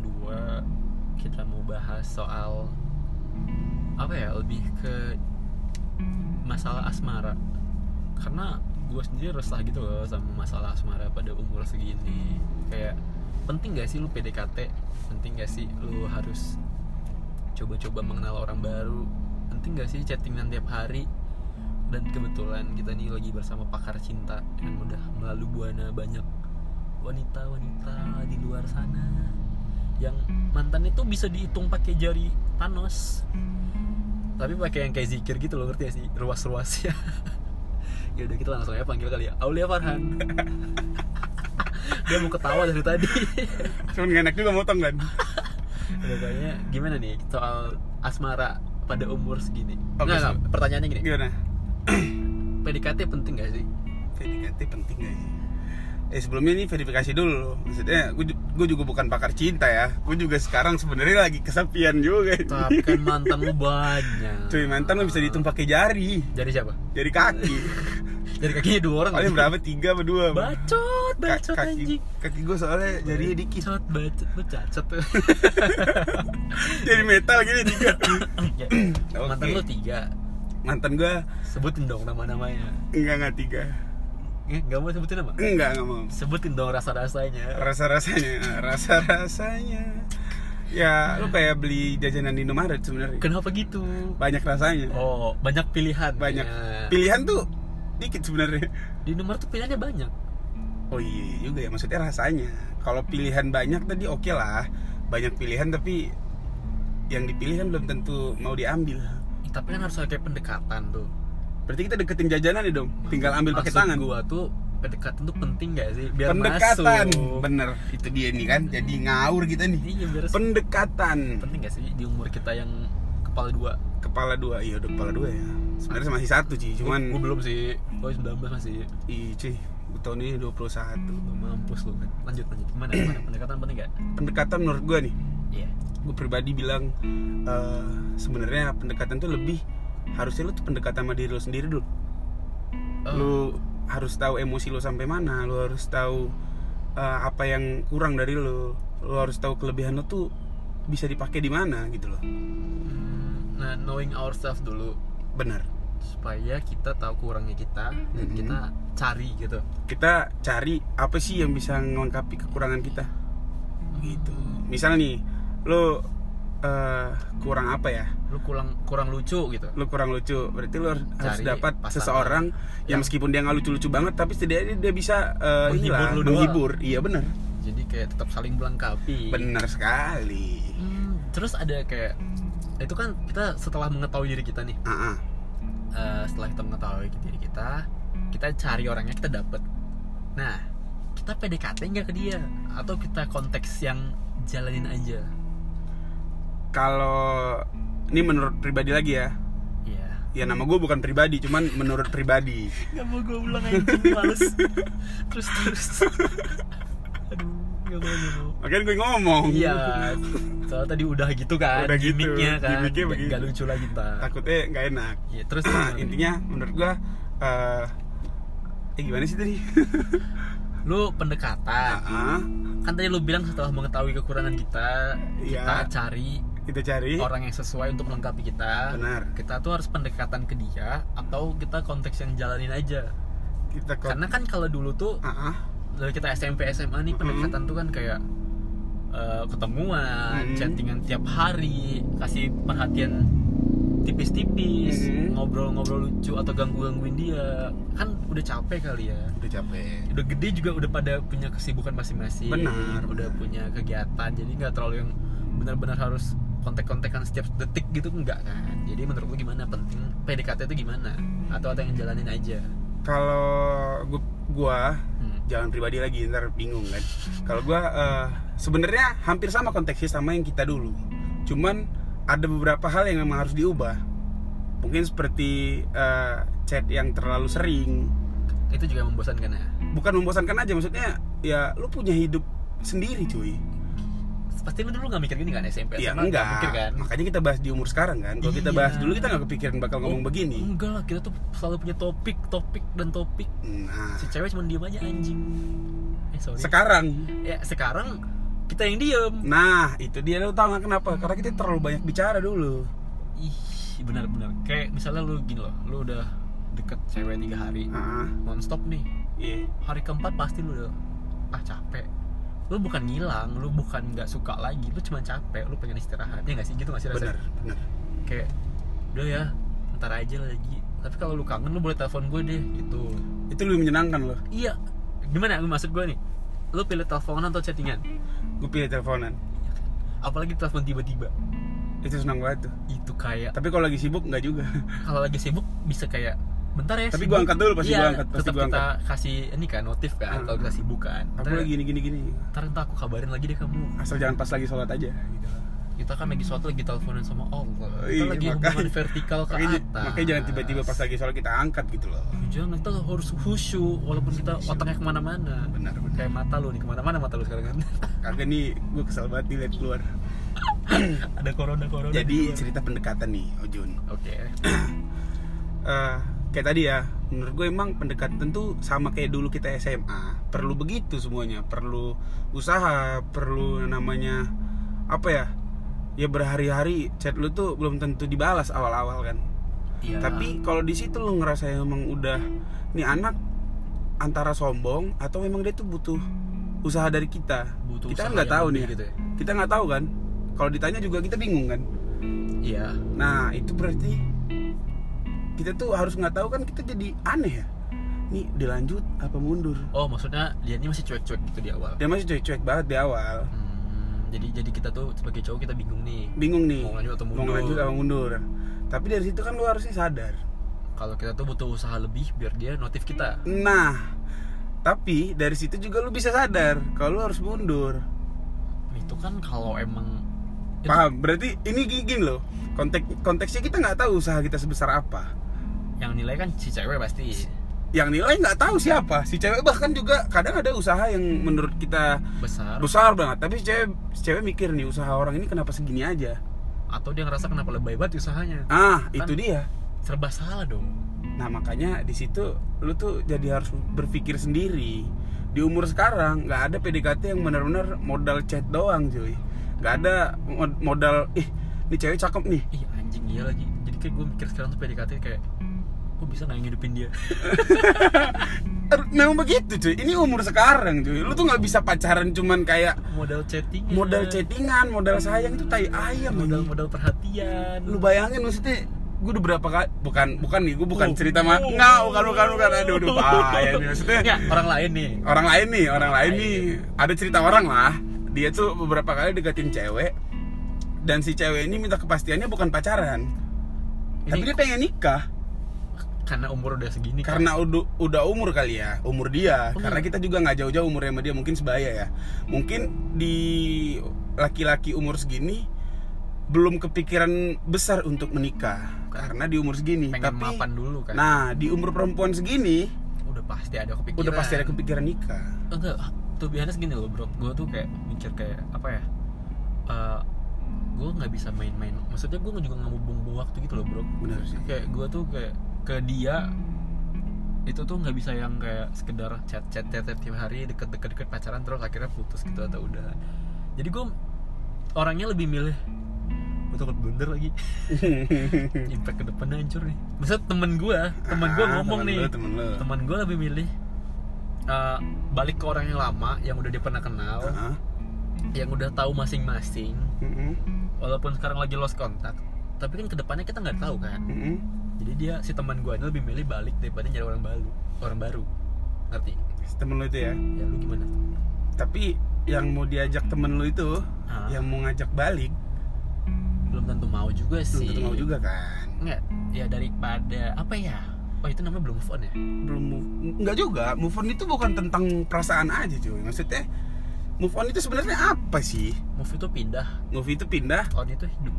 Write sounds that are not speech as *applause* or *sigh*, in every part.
2 kita mau bahas soal apa ya lebih ke masalah asmara. Karena gue sendiri resah gitu loh sama masalah asmara pada umur segini. Kayak penting gak sih lu PDKT penting gak sih lu harus coba-coba mengenal orang baru? Penting gak sih chattingan tiap hari? Dan kebetulan kita nih lagi bersama pakar cinta yang udah melalui buana banyak wanita-wanita di luar sana yang mantan itu bisa dihitung pakai jari Thanos. Tapi pakai yang kayak zikir gitu loh ngerti gak sih? Ruas-ruas. Ya *laughs* ya udah kita langsung aja panggil kali ya. Aulia Farhan. Dia mau ketawa dari tadi. Cuman gak enak juga motong kan? Kayaknya gimana nih soal asmara pada umur segini? Oke, nggak, nggak, pertanyaannya gini. Gimana? *clears throat* PDKT penting gak sih? PDKT penting gak sih? Eh sebelumnya ini verifikasi dulu. Maksudnya gue, gue juga bukan pakar cinta ya. Gue juga sekarang sebenarnya lagi kesepian juga. Tapi kan *laughs* mantan lu banyak. Cuy mantan lo bisa dihitung pakai jari. Jari siapa? Jari kaki. Jari kakinya dua orang Paling berapa? Tiga apa dua? Bacot, Ka- bacot kaki, anjing. kaki gue soalnya jarinya dikit. Bacot, bacot, lu *laughs* tuh Jadi metal gini tiga. *laughs* Ya. Mantan lu tiga. Mantan gue Sebutin dong nama-namanya. Enggak enggak tiga Eh, Gak mau sebutin nama? Enggak enggak mau. Sebutin dong rasa-rasanya. Rasa-rasanya *laughs* Rasa-rasanya. Ya lu kayak beli jajanan di Indomaret sebenarnya. Kenapa gitu? Banyak rasanya. Oh, banyak pilihan. Banyak. Ya. Pilihan tuh dikit sebenarnya. Di nomor tuh pilihannya banyak. Oh iya juga ya maksudnya rasanya. Kalau pilihan banyak tadi oke lah, banyak pilihan tapi yang dipilih kan belum tentu mau diambil. Tapi kan harus ada kayak pendekatan tuh Berarti kita deketin jajanan nih dong, tinggal ambil pakai tangan. gua tuh pendekatan tuh penting gak sih? Biar Pendekatan, masuk. Bener. Itu dia nih kan. Jadi ngawur kita nih. Iya biar Pendekatan, penting gak sih di umur kita yang kepala dua? Kepala dua, iya udah kepala dua ya. Sebenarnya masih satu sih, cuman gue belum sih. Gue 19 masih. Ih cuy, gua tahun ini 21 Lu mampus lu kan lanjut lanjut. Gimana? Gimana? *clears throat* Pendekatan penting gak Pendekatan menurut gua nih, iya. Gue pribadi bilang eh, sebenarnya pendekatan tuh lebih harusnya lu tuh pendekatan sama diri lu sendiri dulu. Oh, lu harus tahu emosi lu sampai mana lu harus tahu eh, apa yang kurang dari lu lu harus tahu kelebihan lu tuh bisa dipakai di mana gitu loh. Hmm, nah knowing ourselves dulu. Benar. Supaya kita tahu kurangnya kita dan Mhm. kita cari gitu. Kita cari apa sih yang bisa melengkapi kekurangan kita? Gitu. Misal nih lu eh, kurang apa ya? Lu kurang kurang lucu gitu. Lu kurang lucu berarti lu harus, harus dapat seseorang yang yang- meskipun dia nggak lucu-lucu banget tapi setidaknya dia bisa eh, Menghibur inilah, lu doang. menghibur. Iya benar. Jadi kayak tetap saling melengkapi. Benar sekali. Hmm, terus ada kayak itu kan kita setelah mengetahui diri kita nih. Ah, ah. eh, setelah kita mengetahui diri kita kita cari orangnya kita dapet. Nah kita PDKT nggak ke dia? Atau kita konteks yang jalanin aja kalau ini menurut pribadi lagi ya. Iya. Ya nama gue bukan pribadi cuman menurut pribadi. Nggak mau gue ulang anjing males. Terus terus. Aduh nggak mau makanya gue ngomong. Iya soalnya tadi udah gitu kan Udah gitu, gimmicknya kan. Gimmicknya begitu. nggak lucu lagi ntar takutnya nggak enak. Iya, terus intinya menurut gue eh eh gimana sih tadi? Lu pendekatan. Ah, ah. kan tadi lu bilang setelah mengetahui kekurangan kita Iya. kita cari kita cari orang yang sesuai untuk melengkapi kita benar kita tuh harus pendekatan ke dia atau kita konteks yang jalanin aja kita kok karena kan kalau dulu tuh ah. dari kita SMP SMA nih pendekatan tuh kan kayak eh, ketemuan Mm-mm. chattingan tiap hari kasih perhatian tipis-tipis Mm-mm. ngobrol-ngobrol lucu atau ganggu-gangguin dia kan udah capek kali ya udah capek udah gede juga udah pada punya kesibukan masing-masing Benar, udah benar. punya kegiatan jadi nggak terlalu yang benar-benar harus kontek-kontekan setiap detik gitu enggak kan? Jadi menurut lu gimana? Penting PDKT itu gimana? Atau ada yang jalanin aja? Kalau gua, gua hmm. jangan pribadi lagi ntar bingung kan? Kalau gua eh, sebenarnya hampir sama konteksnya sama yang kita dulu. Cuman ada beberapa hal yang memang harus diubah. Mungkin seperti eh, chat yang terlalu sering. Itu juga membosankan ya? Bukan membosankan aja maksudnya ya lu punya hidup sendiri cuy pasti lu dulu nggak mikir gini kan SMP ya SMA nggak enggak. mikir kan? Makanya kita bahas di umur sekarang kan. Kalau kita Iya. bahas dulu kita nggak kepikiran bakal ngomong Oh, begini. enggak lah kita tuh selalu punya topik topik dan topik. Nah. Si cewek cuma diem aja anjing. Sorry. Sekarang. Ya sekarang kita yang diem. Nah itu dia lu tau nggak kenapa? Karena kita terlalu banyak bicara dulu. Ih benar-benar kayak misalnya lu gini loh lu udah deket cewek tiga hari ah nonstop nih. Iya. Hari keempat pasti lu udah ah capek lu bukan ngilang lu bukan nggak suka lagi lu cuma capek lu pengen istirahat. Ya nggak sih? Gitu nggak sih bener rasanya bener kayak udah ya ntar aja lagi. Tapi kalau lu kangen lu boleh telepon gue deh gitu. Itu lebih menyenangkan loh. Iya. Gimana? Maksud gue nih lu pilih teleponan atau chattingan? Gue pilih teleponan. Apalagi telepon tiba-tiba. Itu senang banget tuh. Itu kayak tapi kalau lagi sibuk nggak juga. Kalau lagi sibuk bisa kayak bentar ya Tapi sibuk." gua angkat dulu, pasti iya, gua angkat, pasti tetap gua kita kasih ini kan notif kan Hmm. kalau kita sibuk kan. Aku lagi gini gini gini. ntar entah aku kabarin lagi deh kamu. Asal jangan pas lagi sholat aja gitu. Kita kan lagi suatu lagi teleponan sama Allah. Kita Iya, lagi makanya- hubungan vertikal ke makanya, atas. makanya jangan tiba-tiba pas lagi sholat kita angkat gitu loh. Jangan kita harus khusyuk walaupun kita otaknya ke mana-mana. Benar benar. Kayak mata lu nih ke mana-mana mata lu sekarang kan. *laughs* Kagak nih gue kesel banget nih liat keluar. Ada corona corona jadi cerita pendekatan nih Ojun. Oke. *clears throat* Eh, kayak tadi ya menurut gue emang pendekatan tuh sama kayak dulu kita SMA perlu begitu semuanya. Perlu usaha perlu namanya apa ya ya berhari-hari chat lu tuh belum tentu dibalas awal-awal kan. Iya. Tapi kalau di situ lu ngerasa emang udah nih anak antara sombong atau memang dia tuh butuh usaha dari kita? Butuh kita usaha nggak tahu nih. gitu ya? Kita nggak tahu kan. Kalau ditanya juga kita bingung kan. Iya. Nah itu berarti kita tuh harus nggak tahu kan kita jadi aneh ya. Nih dilanjut apa mundur? Oh maksudnya dia ini masih cuek-cuek gitu di awal? Dia masih cuek-cuek banget di awal. Hmm, jadi jadi kita tuh sebagai cowok kita bingung nih. Bingung nih. Mau lanjut atau mau mundur? lanjut apa mundur. Tapi dari situ kan lu harusnya sadar. Kalau kita tuh butuh usaha lebih biar dia notif kita. Nah tapi dari situ juga lu bisa sadar kalau lu harus mundur. Itu kan kalau emang paham? Berarti ini gini loh. Konteks konteksnya kita nggak tahu usaha kita sebesar apa yang nilai kan si cewek pasti. Yang nilai nggak tahu siapa. Si cewek bahkan juga kadang ada usaha yang menurut kita besar. besar banget. Tapi si cewek si cewek mikir nih usaha orang ini kenapa segini aja? Atau dia ngerasa kenapa lebay banget usahanya? Ah Kan- itu dia. serba salah dong. Nah makanya di situ lu tuh jadi harus berpikir sendiri. Di umur sekarang nggak ada PDKT yang benar-benar modal chat doang cuy. Nggak ada mod- modal ih ini cewek cakep nih. Ih anjing iya lagi. Jadi kayak gue mikir sekarang tuh PDKT kayak gue bisa nggak ngidupin dia? *laughs* Er, memang begitu cuy. Ini umur sekarang cuy. Lu tuh nggak bisa pacaran cuman kayak modal chatting modal chattingan modal sayang itu tai ayam modal modal perhatian. Lu bayangin maksudnya gue udah berapa kali bukan bukan nih gue bukan Oh. cerita mah Oh. nggak bukan bukan bukan. Aduh aduh bahaya nih maksudnya. Nggak, orang lain nih. Orang lain nih orang lain lain. nih ada cerita orang lah. Dia tuh beberapa kali deketin cewek. Dan si cewek ini minta kepastiannya bukan pacaran. Ini- tapi dia pengen nikah karena umur udah segini kan. karena udah udah umur kali ya umur dia. Oh, karena kita juga nggak jauh-jauh umurnya sama dia mungkin sebaya ya. Mungkin di laki-laki umur segini belum kepikiran besar untuk menikah. Karena di umur segini pengen tapi mapan dulu kan nah di umur perempuan segini udah pasti ada kepikiran. udah pasti ada kepikiran nikah. Enggak tuh biasanya segini loh bro. Gue tuh kayak mikir kayak apa ya gue nggak bisa main-main. Maksudnya gue juga nggak mau buang waktu gitu loh bro. Benar sih. Kayak gue tuh kayak ke dia itu tuh nggak bisa yang kayak sekedar chat chat chat chat tiap hari deket-deket deket pacaran terus akhirnya putus gitu atau udah. Jadi gue orangnya lebih milih gue takut blunder lagi. *laughs* Impact ke depannya hancur nih. Misal temen gue temen gue Ah, ngomong temen nih. temen temen gue lebih milih uh, balik ke orang yang lama yang udah dia pernah kenal Heeh. yang udah tahu masing-masing. Mm-mm. walaupun sekarang lagi lost kontak tapi kan ke depannya kita nggak tahu kan. Mm-mm. Jadi dia si teman gue ini lebih milih balik daripada nyari orang baru orang baru. Ngerti? Temen lu itu ya? Ya lu gimana? Tapi yang mau diajak temen lu itu Ah. yang mau ngajak balik belum tentu mau juga belum sih. tentu mau juga kan? Nggak ya daripada apa ya? Oh itu namanya belum move on ya? Belum move nggak juga. Move on itu bukan tentang perasaan aja cuy. Maksudnya move on itu sebenarnya apa sih? Move itu pindah. Move itu pindah? On itu hidup.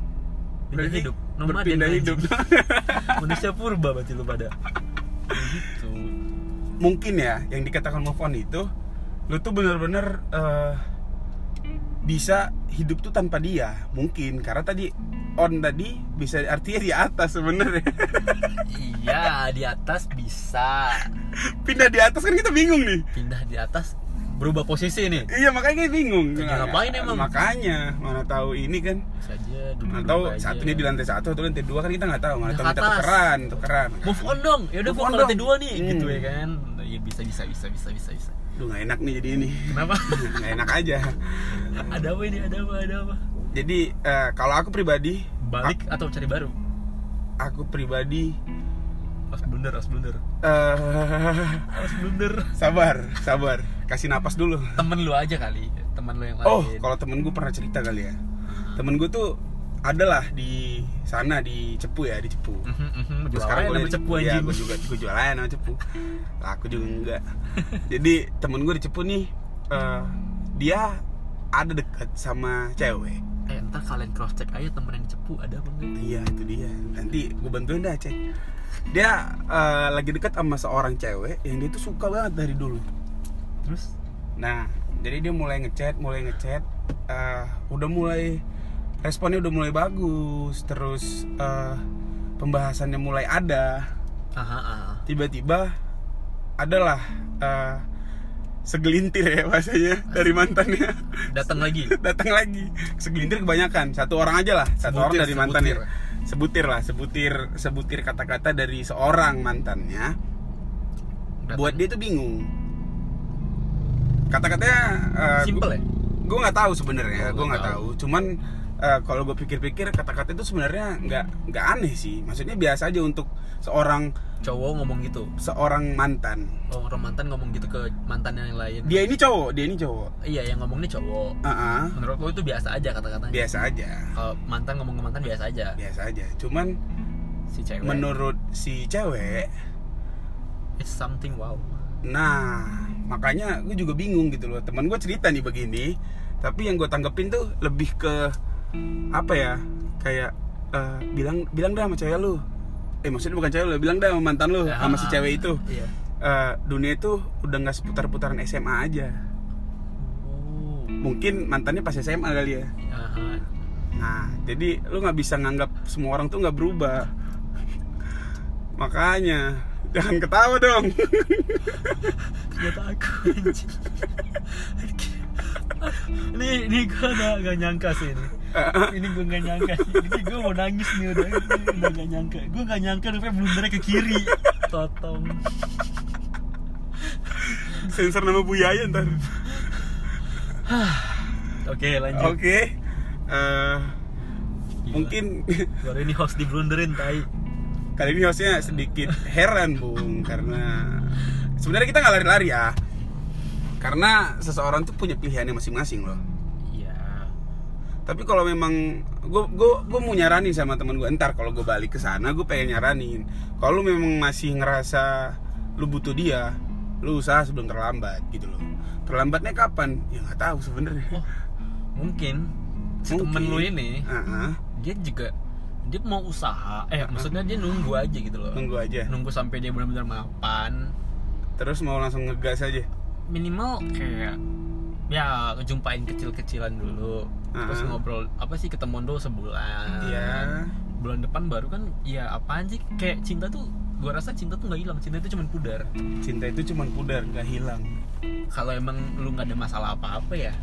Pindah berarti hidup. Nomaden berpindah hidup *laughs* manusia purba berarti lu pada. Gitu. Mungkin ya yang dikatakan move on itu lu tuh bener-bener eh, bisa hidup tuh tanpa dia. Mungkin karena tadi on tadi bisa artinya di atas sebenarnya. Iya di atas bisa. Pindah di atas kan kita bingung nih. Pindah di atas berubah posisi nih Iya makanya gue bingung. Ya, ngapain emang? Makanya mana tahu ini kan. saja Mana tahu satunya di lantai satu atau lantai dua kan kita nggak tahu. Mana tahu kita tukeran, tukeran. move on dong ya udah Move gua on ke lantai dua nih Hmm. gitu ya kan ya bisa bisa bisa bisa bisa bisa Duh nggak enak nih jadi ini. kenapa *laughs* Nggak enak aja. ada apa ini ada apa ada apa Jadi eh, kalau aku pribadi, balik atau cari baru aku pribadi harus blunder harus blunder eh harus blunder sabar, sabar. Kasih napas dulu. temen lu aja kali temen lu yang lain Oh, kalau temen gue pernah cerita kali ya. Temen gue tuh adalah di sana di Cepu ya, di Cepu. Mhm, mhm, Terus jualan gua sama di- cepu Iya, anjing gue juga gue jualan sama Cepu. Lah, aku juga enggak. *laughs* Jadi temen gue di Cepu nih, eh, dia ada dekat sama cewek. eh ntar kalian cross check aja temen yang di cepu ada apa enggak Iya itu dia. Nanti gue bantuin dah cek. Dia eh, lagi dekat sama seorang cewek yang dia tuh suka banget dari dulu. Terus? Nah, jadi dia mulai ngechat, mulai ngechat, eh, udah mulai responnya udah mulai bagus, terus eh, pembahasannya mulai ada. Tiba-tiba adalah eh, segelintir ya bahasanya dari mantannya. *laughs* Datang lagi? *laughs* Datang lagi. Segelintir kebanyakan. Satu orang aja lah. Satu Sebutir, orang dari mantannya. sebutir. sebutir lah sebutir sebutir kata-kata dari seorang mantannya. Datang. buat dia tuh bingung kata-katanya eh, simple ya? gue nggak tahu sebenarnya Oh, gue nggak tahu. tahu. Cuman eh, kalau gue pikir-pikir kata-kata itu sebenarnya nggak nggak aneh sih. Maksudnya biasa aja untuk seorang cowok ngomong gitu? seorang mantan. Oh orang mantan ngomong gitu ke mantan yang lain. Dia ini cowok dia ini cowok. Iya yang ngomong ini cowok. Ah, ah, menurut lo itu biasa aja kata-katanya? Biasa aja. Kalau mantan ngomong ke mantan biasa aja? Biasa aja. Cuman si cewek. menurut si cewek it's something wow. nah makanya gue juga bingung gitu loh. Teman gue cerita nih begini tapi yang gue tanggepin tuh lebih ke apa ya kayak eh, bilang bilang dah sama cewek lu. Eh maksudnya bukan cewek lu bilang dah sama mantan lu sama si Ah, cewek itu. iya. Eh, dunia itu udah nggak seputar-putaran SMA aja. Oh mungkin mantannya pas SMA kali ya. Aha. nah jadi lu nggak bisa nganggap semua orang tuh nggak berubah. Makanya jangan ketawa dong. Ternyata aku anjing. ini ini gue gak, gak nyangka sih ini. *laughs* Ini gue gak nyangka. Ini gue mau nangis nih udah. Ini udah gak nyangka. Gue gak nyangka rupanya blundernya ke kiri. Totong. Sensor nama Bu Yaya ntar. Oke lanjut. Oke. Eh, Gila. mungkin baru ini host di blunderin tai kali ini hostnya sedikit heran bung karena sebenarnya kita nggak lari-lari ya. Karena seseorang tuh punya pilihannya masing-masing loh. Iya. Tapi kalau memang gue gue gue mau nyaranin sama temen gue ntar kalau gue balik ke sana gue pengen nyaranin. Kalau lu memang masih ngerasa lu butuh dia lu usaha sebelum terlambat gitu loh. Terlambatnya kapan? Ya nggak tahu sebenarnya. Oh mungkin Mungkin. temen lu ini Ah, ah, dia juga dia mau usaha eh maksudnya dia nunggu aja gitu loh. Nunggu aja. Nunggu sampai dia benar-benar mapan. Terus mau langsung ngegas aja? Minimal kayak ya jumpain kecil-kecilan dulu. Terus Ah. ngobrol apa sih ketemuan dulu sebulan. Iya. bulan depan baru kan ya apaan sih? Kayak cinta tuh gua rasa cinta tuh nggak hilang. Cinta itu cuma pudar. Cinta itu cuma pudar nggak hilang. Kalau emang lu nggak ada masalah apa-apa ya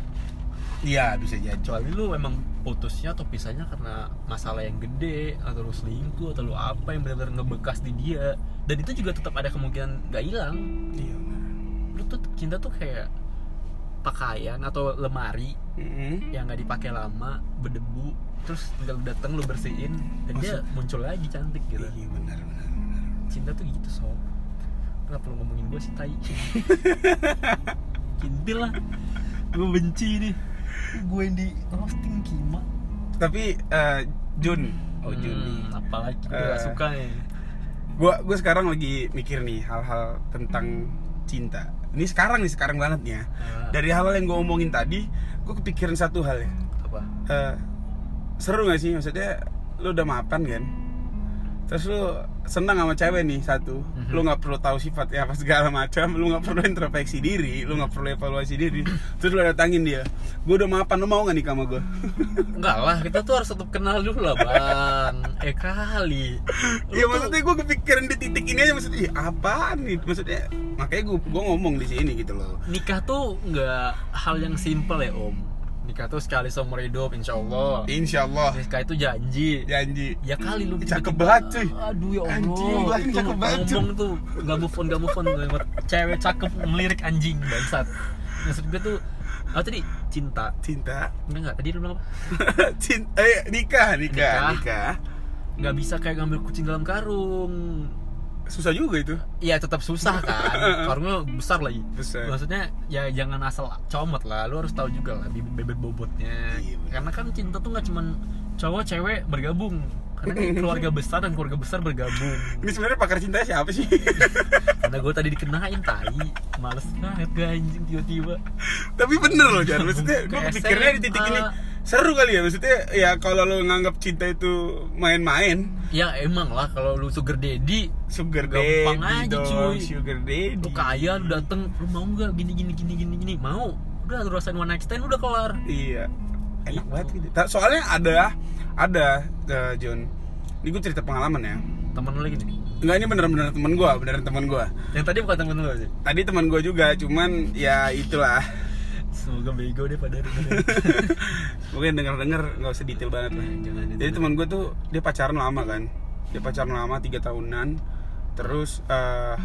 iya bisa jadi. Kecuali lu emang putusnya atau pisahnya karena masalah yang gede atau lu selingkuh atau lu apa yang benar-benar ngebekas di dia. Dan itu juga tetap ada kemungkinan nggak hilang. Iya lu tuh cinta tuh kayak pakaian atau lemari Mm-mm. yang nggak dipakai lama berdebu terus tinggal lu dateng lu bersihin dan dia muncul lagi cantik gitu. Iya benar benar benar cinta tuh gitu sob. Kenapa lu ngomongin gue sih tai? *laughs* Kintil lah. Gue benci nih gue yang di roasting kima. Tapi eh, Jun. Oh hmm, apalagi gue gak suka nih gue gue sekarang lagi mikir nih hal-hal tentang cinta. Ini sekarang nih sekarang banget nih ya. Ah. dari hal yang gue omongin tadi gue kepikiran satu hal ya. Apa? Eh, seru gak sih? Maksudnya lu udah mapan kan? Terus lu senang sama cewek nih satu. Mhm. lu nggak perlu tahu sifatnya apa segala macam. Lu nggak perlu introspeksi diri lu nggak perlu evaluasi diri. Terus lu datangin dia. Gue udah mapan lu mau nggak nikah sama gue Enggak lah, kita tuh harus tetap kenal dulu lah bang. Eh kali. Lu Iya tuh- maksudnya gue kepikiran di titik ini aja maksudnya "Ih, apaan nih? Maksudnya makanya gue gue ngomong di sini gitu loh. Nikah tuh nggak hal yang simple ya om Nikah tuh sekali seumur hidup insya Allah Insya Allah Nikah itu janji. Janji. Ya kali lu Cakep tiba-tiba- banget, cuy. Aduh ya Allah Anjing, Itu cakep banget, cuy. ngomong tuh. Gak move on, gak move on Cewek cakep ngelirik anjing Bangsat. Maksud gue tuh Apa tadi? Cinta. Cinta. Enggak enggak, tadi lu bilang apa? *laughs* cinta eh nikah nikah Nikah. nikah. Gak bisa kayak ngambil kucing dalam karung susah juga itu. Iya tetap susah *laughs* kan. Karungnya besar lagi. Besar. Maksudnya ya jangan asal comot lah. Lu harus tahu juga lah bibit bebet bobotnya. Iya, bener. Karena kan cinta tuh gak cuman cowok cewek bergabung. Karena kan *laughs* keluarga besar dan keluarga besar bergabung. Ini sebenarnya pakar cinta siapa sih? *laughs* Karena gue tadi dikenain tai. Males banget gue anjing tiba-tiba. Tapi bener loh Jan. Maksudnya gue pikirnya di titik SMA. ini seru kali ya maksudnya ya kalau lo nganggap cinta itu main-main. Ya emang lah kalau lu sugar daddy sugar Gampang daddy aja, dong, cuy. sugar daddy. Lu kaya lu dateng Lu mau gak gini gini gini gini gini. Mau? Udah lu rasain one night stand udah kelar. Iya. Enak Gitu. banget gitu. Soalnya ada ada eh, John. Ini gue cerita pengalaman ya. Temen lu lagi nih? Enggak ini bener-bener temen gue beneran temen gue Yang tadi bukan temen lu sih? Tadi teman gue juga cuman ya itulah Semoga bego deh pada *laughs* mungkin denger-denger nggak usah detail banget lah. Jangan jadi teman gue tuh dia pacaran lama kan. Dia pacaran lama tiga tahunan. Terus eh,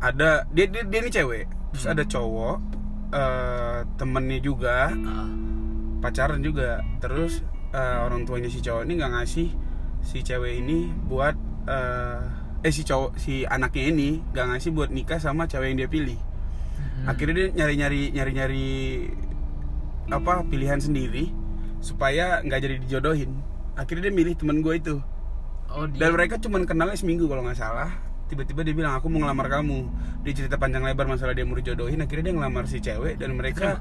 ada dia dia dia ini cewek. Terus Hmm. ada cowok eh, temennya juga. Ah, pacaran juga. Terus eh, orang tuanya si cowok ini nggak ngasih si cewek ini buat eh, eh si cowok si anaknya ini nggak ngasih buat nikah sama cewek yang dia pilih. Akhirnya dia nyari nyari nyari nyari apa pilihan sendiri supaya nggak jadi dijodohin. Akhirnya dia milih temen gue itu. Oh dia. dan mereka cuman kenalnya seminggu kalau nggak salah. Tiba-tiba dia bilang aku mau ngelamar kamu. Dia cerita panjang lebar masalah dia mau dijodohin akhirnya dia ngelamar si cewek dan mereka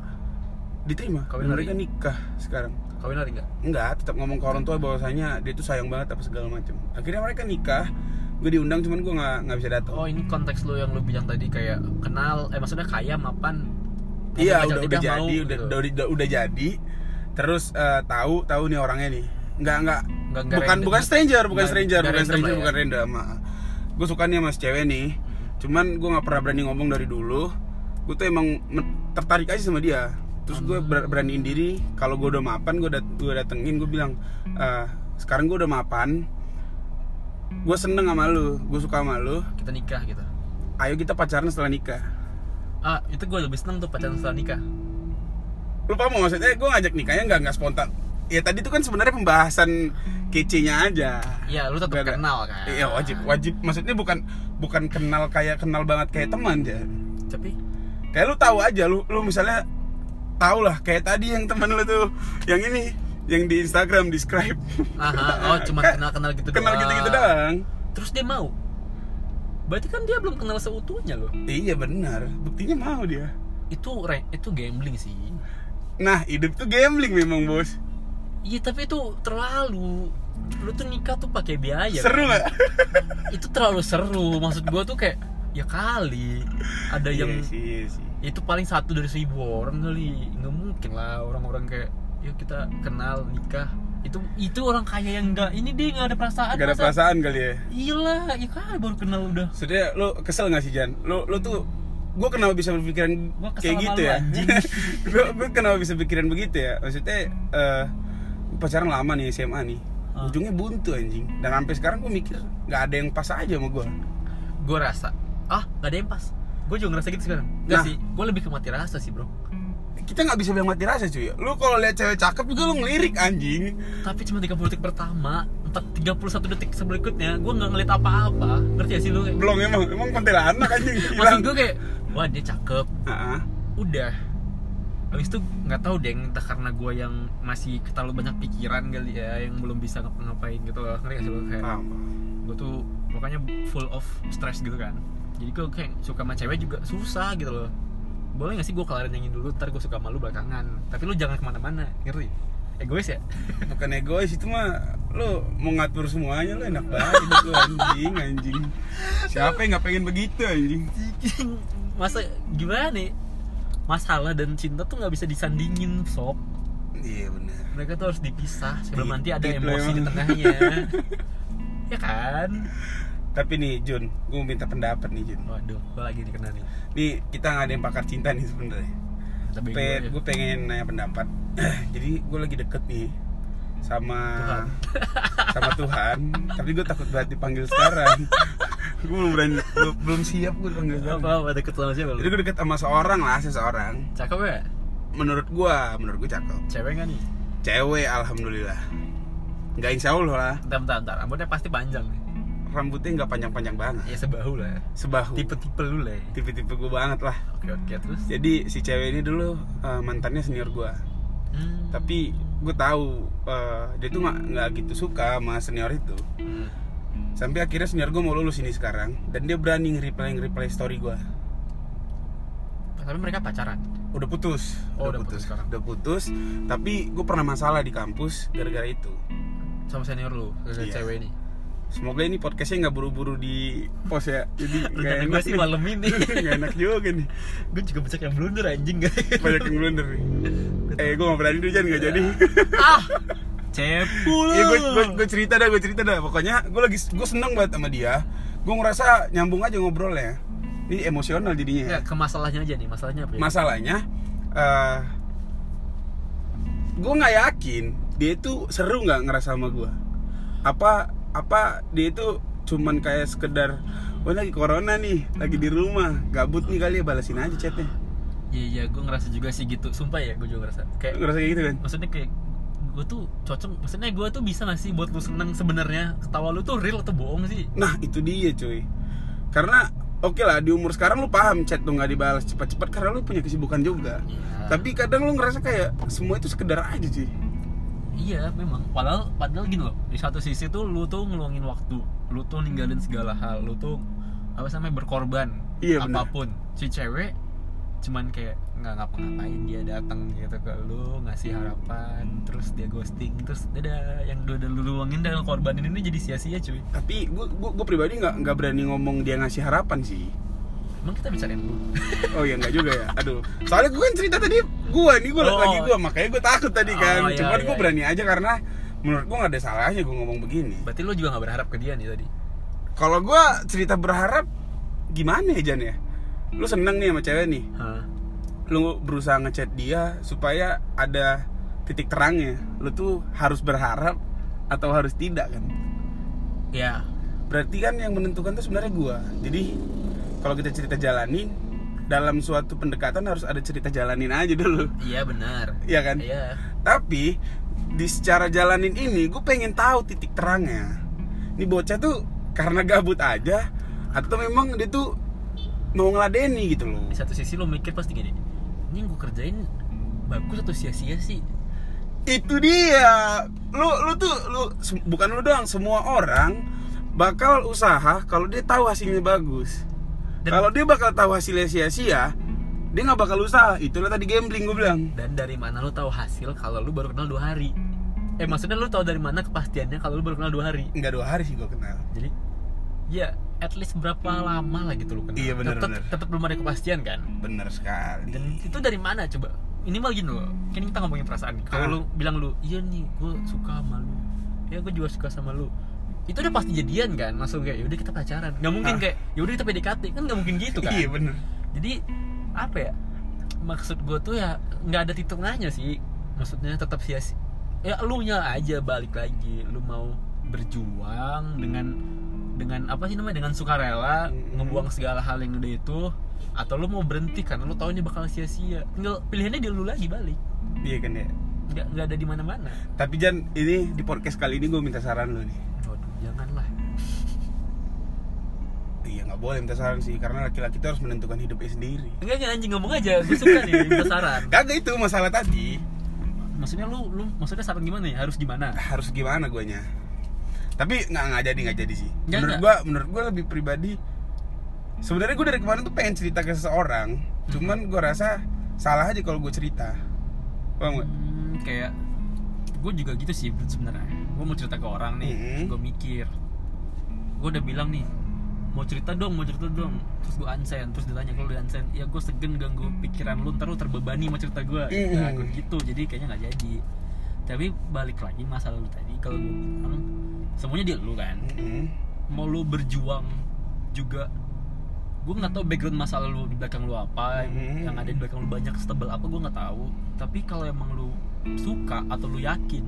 diterima. Kawin dan mereka nikah sekarang. Kawin lari nggak? enggak tetap ngomong ke orang tua bahwasanya dia tuh sayang banget apa segala macam. Akhirnya mereka nikah gue diundang cuman gue nggak nggak bisa datang. Oh ini konteks lo yang lo bilang tadi kayak kenal, eh maksudnya kaya mapan. iya udah udah jadi mau udah, gitu. udah, udah udah jadi. Terus eh, tahu tahu nih orangnya nih. Nggak nggak. Bukan random. bukan stranger bukan Nggak- stranger nggak bukan stranger ya. bukan random gue suka nih sama si cewek nih. Cuman gue nggak pernah berani ngomong dari dulu. Gue tuh emang tertarik aja sama dia. Terus gue ber- beraniin diri. Kalau gue udah mapan gue dat gue datengin gue bilang "Eh, sekarang gue udah mapan gue seneng sama lu gue suka sama lu. Kita nikah gitu. ayo kita pacaran setelah nikah. Ah itu gue lebih seneng tuh pacaran setelah nikah. lupa mau maksudnya gue ngajak nikahnya nggak nggak spontan. Ya tadi tuh kan sebenarnya pembahasan kece-nya aja. Iya lu tetap ada- kenal kan. iya wajib wajib. Maksudnya bukan bukan kenal kayak kenal banget kayak teman ya. Tapi? Kayak lu tahu aja lu lu misalnya tahu lah kayak tadi yang teman lu tuh yang ini yang di Instagram describe aha, oh *laughs* cuma kenal-kenal gitu kenal doang. gitu-gitu doang Terus dia mau. Berarti kan dia belum kenal seutuhnya loh. iya benar buktinya mau dia Itu itu gambling sih. nah hidup tuh gambling memang bos Iya tapi itu terlalu lu tuh nikah tuh pakai biaya seru kan? nggak *laughs* itu terlalu seru maksud gua tuh kayak ya kali ada yang Iya sih, iya sih. itu paling satu dari seribu orang kali nggak mungkin lah orang-orang kayak yuk kita kenal nikah itu itu orang kaya yang enggak ini dia nggak ada perasaan Gak ada masa- perasaan kali ya iyalah ya kali baru kenal udah Sudah lu kesel gak sih Jan? Lu lu tuh gue kenapa bisa berpikiran Gua kayak gitu ya? *laughs* gue kenapa bisa pikiran begitu ya? Maksudnya eh pacaran lama nih SMA nih. Ah. Ujungnya buntu anjing. Dan sampai sekarang gue mikir nggak ada yang pas aja sama gue. gue rasa ah nggak ada yang pas gue juga ngerasa gitu sekarang nggak Nah. sih gue lebih ke mati rasa sih bro Kita nggak bisa bilang mati rasa cuy. Lu kalau lihat cewek cakep juga lu ngelirik anjing. tapi cuma 30 detik pertama 4, 31 detik berikutnya gue nggak ngeliat apa-apa. Ngerti gak sih lu? Belum emang emang kuntilanak anjing. *laughs* maksud gue kayak wah dia cakep. Heeh. udah. Habis itu nggak tahu deh entah karena gue yang masih terlalu banyak pikiran kali ya yang belum bisa ngapa-ngapain gitu loh. Ngerti gak sih lo kayak gue tuh pokoknya full of stress gitu kan. Jadi gue kayak suka sama cewek juga susah gitu loh boleh gak sih gue kelarin yang ini dulu? Ntar gue suka sama lu belakangan. Tapi lu jangan ke mana-mana ngerti egois ya? *laughs* Bukan egois itu mah lu mau ngatur semuanya lu enak banget hidup anjing anjing. Siapa yang nggak pengen begitu anjing? Masa gimana nih? Masalah dan cinta tuh nggak bisa disandingin sob. Iya benar mereka tuh harus dipisah sebelum nanti ada emosi di tengahnya. *laughs* Ya kan tapi nih Jun gue minta pendapat nih Jun. Waduh gue lagi dikena nih. Nih kita nggak ada yang pakar cinta nih sebenarnya. Tapi Pe, gue gue pengen nanya pendapat. *clears throat* Jadi gue lagi deket nih sama Tuhan. *laughs* sama Tuhan. Tapi gue takut banget dipanggil sekarang. *laughs* Gue belum berani belum, belum siap gue dipanggil apa sekarang. Apa deket sama siapa jadi gue deket sama seorang lah seseorang. Cakep ya? Menurut gue menurut gue cakep. Cewek nggak nih? Cewek alhamdulillah. Nggak insya Allah lah. Bentar bentar bentar. Rambutnya pasti panjang nih rambutnya nggak panjang-panjang banget ya sebahu lah ya. sebahu tipe-tipe lu lah ya. tipe-tipe gue banget lah oke oke terus jadi si cewek ini dulu eh, mantannya senior gue Hmm. tapi gue tahu eh, dia tuh nggak nggak gitu suka sama senior itu Hmm. sampai akhirnya senior gue mau lulus ini sekarang dan dia berani nge-reply nge-reply story gue tapi mereka pacaran udah putus Oh, udah putus sekarang. udah putus tapi gue pernah masalah di kampus gara-gara itu sama senior lu ke Iya. cewek ini semoga ini podcastnya nggak buru-buru di post ya. Jadi *laughs* nggak enak sih malam ini. *laughs* Nggak enak juga nih. Gue juga banyak yang blunder anjing gak banyak yang blunder nih. Eh gue nggak berani dulu Jan nggak jadi. *laughs* Ah cepul. Iya gue cerita dah gue cerita dah. Pokoknya gue lagi gue seneng banget sama dia. Gue ngerasa nyambung aja ngobrolnya. Ini emosional jadinya. Ya ke masalahnya aja nih masalahnya apa ya? Masalahnya eh gue nggak yakin dia itu seru nggak ngerasa sama gue apa apa dia itu cuman kayak sekedar Wah lagi corona nih, lagi di rumah, gabut nih kali ya balasin aja chatnya. iya iya gue ngerasa juga sih gitu sumpah ya gue juga ngerasa kayak Ngerasa kayak gitu kan? maksudnya kayak gue tuh cocok maksudnya gue tuh bisa gak sih buat lu seneng sebenarnya ketawa lu tuh real atau bohong sih Nah itu dia cuy. Karena oke lah di umur sekarang lu paham chat tuh nggak dibalas cepat-cepat karena lu punya kesibukan juga. Iya. Tapi kadang lu ngerasa kayak semua itu sekedar aja cuy. Iya memang. Padahal padahal gini loh di satu sisi tuh lu tuh ngeluangin waktu lu tuh ninggalin segala hal lu tuh apa namanya berkorban Iya, apa pun. Si cewek cuman kayak nggak ngapa-ngapain dia datang gitu ke lu ngasih harapan terus dia ghosting terus dadah yang udah lu luangin dan korbanin ini jadi sia-sia cuy. Tapi gue gue pribadi nggak nggak berani ngomong dia ngasih harapan sih. Emang kita bicarain lu *laughs* Oh ya nggak juga ya. Aduh. Soalnya gue kan cerita tadi gue nih gue Oh. lagi gue makanya gue takut tadi kan. Oh, iya, Cuman iya, gue iya. berani aja karena menurut gue nggak ada salahnya gue ngomong begini. berarti lu juga nggak berharap ke dia nih tadi Kalau gue cerita berharap gimana ya Jan ya? Lu seneng nih sama cewek nih. Lu berusaha ngechat dia supaya ada titik terangnya lu tuh harus berharap atau harus tidak kan ya berarti kan yang menentukan tuh sebenarnya gua jadi kalau kita cerita jalanin dalam suatu pendekatan harus ada cerita jalanin aja dulu. Iya benar. Iya kan? Iya. Tapi di secara jalanin ini gue pengen tahu titik terangnya. Ini bocah tuh karena gabut aja atau memang dia tuh mau ngeladeni gitu loh. Di satu sisi lo mikir pasti gini ini yang gue kerjain bagus atau sia-sia sih? Itu dia. Lu lu tuh lu bukan lu doang semua orang bakal usaha kalau dia tahu hasilnya bagus Dan- kalau dia bakal tahu hasilnya sia-sia dia nggak bakal usaha. Itulah tadi gambling gue bilang. Dan dari mana lo tahu hasil kalau lu baru kenal dua hari? Eh maksudnya lu tahu dari mana kepastiannya kalau lu baru kenal dua hari? Nggak dua hari sih gue kenal. Jadi ya at least berapa lama lah gitu lu kenal. Iya, benar, tetap tetap belum ada kepastian kan? Bener sekali. Dan itu dari mana coba? Ini mah gini loh kan kita ngomongin perasaan. Kalau Ah. lu bilang lu iya nih gue suka sama lu. Ya gue juga suka sama lu itu udah pasti jadian kan langsung kayak yaudah kita pacaran. Nggak mungkin kayak yaudah kita PDKT. Kan nggak mungkin gitu kan? Iya bener. Jadi apa ya maksud gue tuh ya nggak ada titungannya sih. Maksudnya tetap sia-sia ya lu nya aja balik lagi. Lu mau berjuang dengan dengan apa sih namanya dengan sukarela Hmm. ngebuang segala hal yang udah itu atau lu mau berhenti karena lu tahu ini bakal sia-sia. Tinggal pilihannya di lu lagi balik. Iya kan ya? Nggak nggak ada di mana-mana. Tapi Jan ini di podcast kali ini gue minta saran lu nih boleh minta saran sih karena laki-laki itu harus menentukan hidupnya sendiri. Enggak enggak anjing ngomong aja gue suka nih minta saran. Kagak itu masalah tadi. Maksudnya lu lu maksudnya saran gimana nih harus gimana? Harus gimana guanya? Tapi nggak nggak jadi nggak jadi sih. Nggak, menurut gua menurut gua lebih pribadi sebenarnya gua dari kemarin tuh pengen cerita ke seseorang Hmm. cuman gua rasa salah aja kalau gua cerita. Paham Hmm, kayak gue juga gitu sih sebenarnya. Gue mau cerita ke orang nih Mhm. gue mikir. Gue udah bilang nih mau cerita dong mau cerita dong. Terus gue unsend terus ditanya kalau di unsend ya gue segen ganggu pikiran lu ntar lu terbebani sama cerita gue Mhm. nah gue gitu jadi kayaknya nggak jadi. Tapi balik lagi masalah lu tadi kalau gue bilang semuanya di lu kan. Mau lu berjuang juga gue nggak tahu background masalah lu di belakang lu apa yang ada di belakang lu banyak setebal apa gue nggak tahu. Tapi kalau emang lu suka atau lu yakin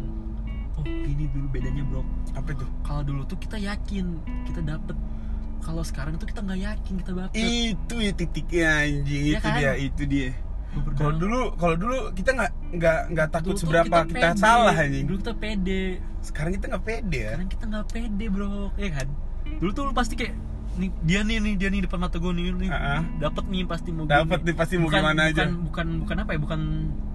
oh ini dulu bedanya bro. Apa itu? Kalau dulu tuh kita yakin kita dapet kalau sekarang tuh kita nggak yakin kita dapet. Itu ya titiknya anjing. Iya itu kan? dia itu dia. Kalau dulu kalau dulu kita nggak nggak nggak takut Dulu seberapa kita, pede. salah anjing. Dulu kita pede. Sekarang kita nggak pede ya. Sekarang kita nggak pede bro. Ya kan? Dulu tuh lu pasti kayak nih dia nih nih dia nih depan mata gue nih, nih. Ah. dapat nih pasti mau Dapet gini. nih, pasti mau bukan, gimana bukan, aja. bukan bukan apa ya bukan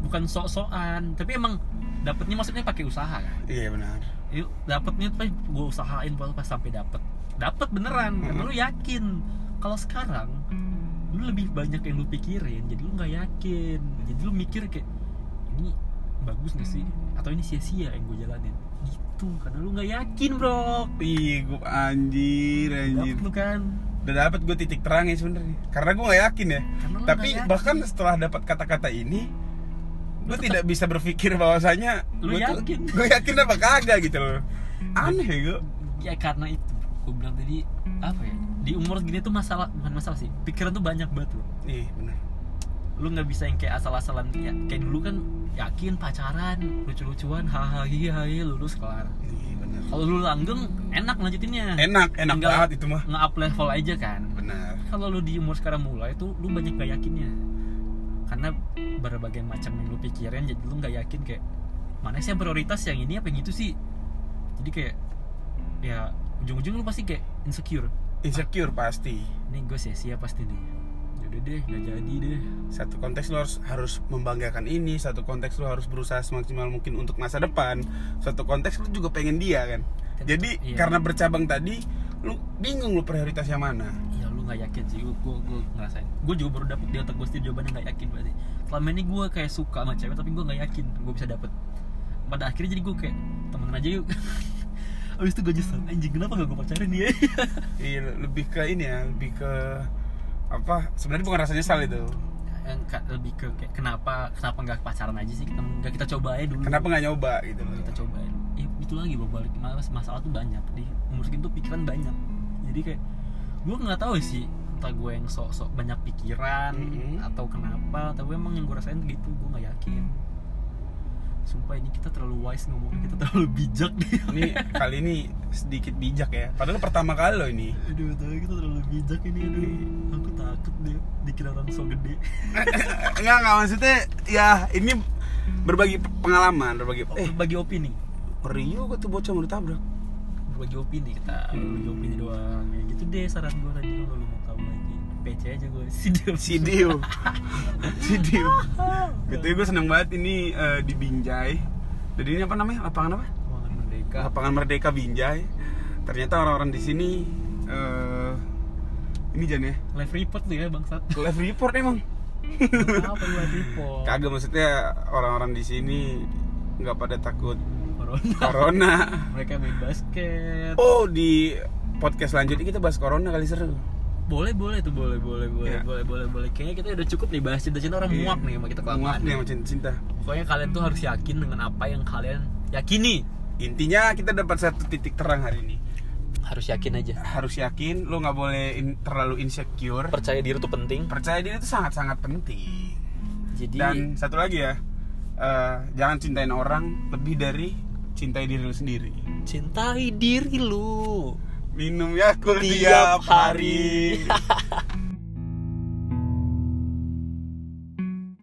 bukan sok-sokan. Tapi emang dapetnya maksudnya pakai usaha kan? Iya benar. Yuk, dapetnya tuh gue usahain pas pas sampai dapet dapet beneran karena lu yakin kalau sekarang lu lebih banyak yang lu pikirin jadi lu nggak yakin jadi lu mikir kayak ini bagus gak sih atau ini sia-sia yang gue jalanin gitu karena lu nggak yakin bro Ih, gue anjir, anjir. dapet lu kan Udah dapat gue titik terangnya sebenarnya. Karena gue nggak yakin ya. Karena Tapi yakin. bahkan setelah dapat kata-kata ini, gue tidak bisa berpikir bahwasanya Lu gue yakin. gue yakin apa kagak gitu loh. Aneh ya gue. ya karena itu gue bilang tadi apa ya di umur segini tuh masalah bukan masalah sih pikiran tuh banyak banget loh Iya benar. lu nggak bisa yang kayak asal-asalan ya, kayak dulu kan yakin pacaran lucu-lucuan hahaha hihi lulus kelar Iya benar. kalau lu langgeng enak lanjutinnya Enak, enak Tinggal banget itu mah. nge-up level aja kan Benar. kalau lu di umur sekarang mulai tuh lu banyak gak yakinnya karena berbagai macam yang lu pikirin jadi lu nggak yakin kayak mana sih yang prioritas yang ini apa yang itu sih jadi kayak ya ujung-ujung lu pasti kayak insecure Insecure pasti. ini gue sia-sia pasti nih udah deh nggak jadi deh Satu konteks lu harus harus membanggakan ini, satu konteks lu harus berusaha semaksimal mungkin untuk masa depan. Satu konteks lu juga pengen dia kan. Jadi iya. karena bercabang tadi, lu bingung lu prioritasnya mana. ya lu nggak yakin sih gue gue ngerasain gue juga baru dapet di otak gue sendiri jawabannya nggak yakin berarti selama ini gue kayak suka sama cewek tapi gue nggak yakin gue bisa dapet pada akhirnya jadi gue kayak temenan aja yuk *laughs* Abis itu gue nyesel anjing kenapa gak gue pacarin dia *laughs* Iya, lebih ke ini ya, lebih ke apa? Sebenarnya bukan rasa nyesal itu. yang ka- lebih ke kayak kenapa kenapa nggak pacaran aja sih kita nggak kita coba aja dulu Kenapa nggak nyoba gitu loh? kita cobain ya, itu lagi bawa balik mas masalah tuh banyak di umur segitu tuh pikiran banyak jadi kayak gue nggak tahu sih entah gue yang sok-sok banyak pikiran Mhm. atau kenapa tapi emang yang gue rasain gitu gue nggak yakin sumpah ini kita terlalu wise ngomongnya kita terlalu bijak deh. Ini kali ini sedikit bijak ya. Padahal pertama kali loh ini. aduh tapi kita terlalu bijak ini aduh. Aku takut deh dikira orang so gede. *laughs* Enggak, enggak maksudnya ya ini berbagi pengalaman, berbagi eh. bagi opini? Rio gue tuh bocah mau ditabrak. berbagi opini kita berbagi opini doang. Ya gitu deh saran gue tadi kalau lu mau tahu lagi PC aja gue *laughs* si dia Si Dio. *laughs* si Dio. Gitu gue seneng banget ini eh, di Binjai. Jadi ini apa namanya? Lapangan apa? Ruangan Merdeka Lapangan Merdeka Binjai. Ternyata orang-orang di sini eh ini Jan ya. live report nih ya bangsat Live report emang. apa live report Kagak maksudnya orang-orang di sini nggak pada takut corona corona. mereka main basket Oh di podcast selanjutnya kita bahas corona kali seru. Boleh boleh tuh boleh boleh boleh Iya. boleh boleh boleh kayaknya kita udah cukup nih bahas cinta cinta orang Iya. muak nih sama kita kelamaan Muak nih sama cinta-cinta. pokoknya kalian tuh harus yakin dengan apa yang kalian yakini Intinya kita dapat satu titik terang hari ini. harus yakin aja Harus yakin, lo nggak boleh in- terlalu insecure. percaya diri tuh penting Percaya diri itu sangat-sangat penting. jadi Dan satu lagi ya, eh, jangan cintain orang lebih dari cintai diri lu sendiri. cintai diri lu Minum Yakult Tiap tiap hari. hari. *laughs*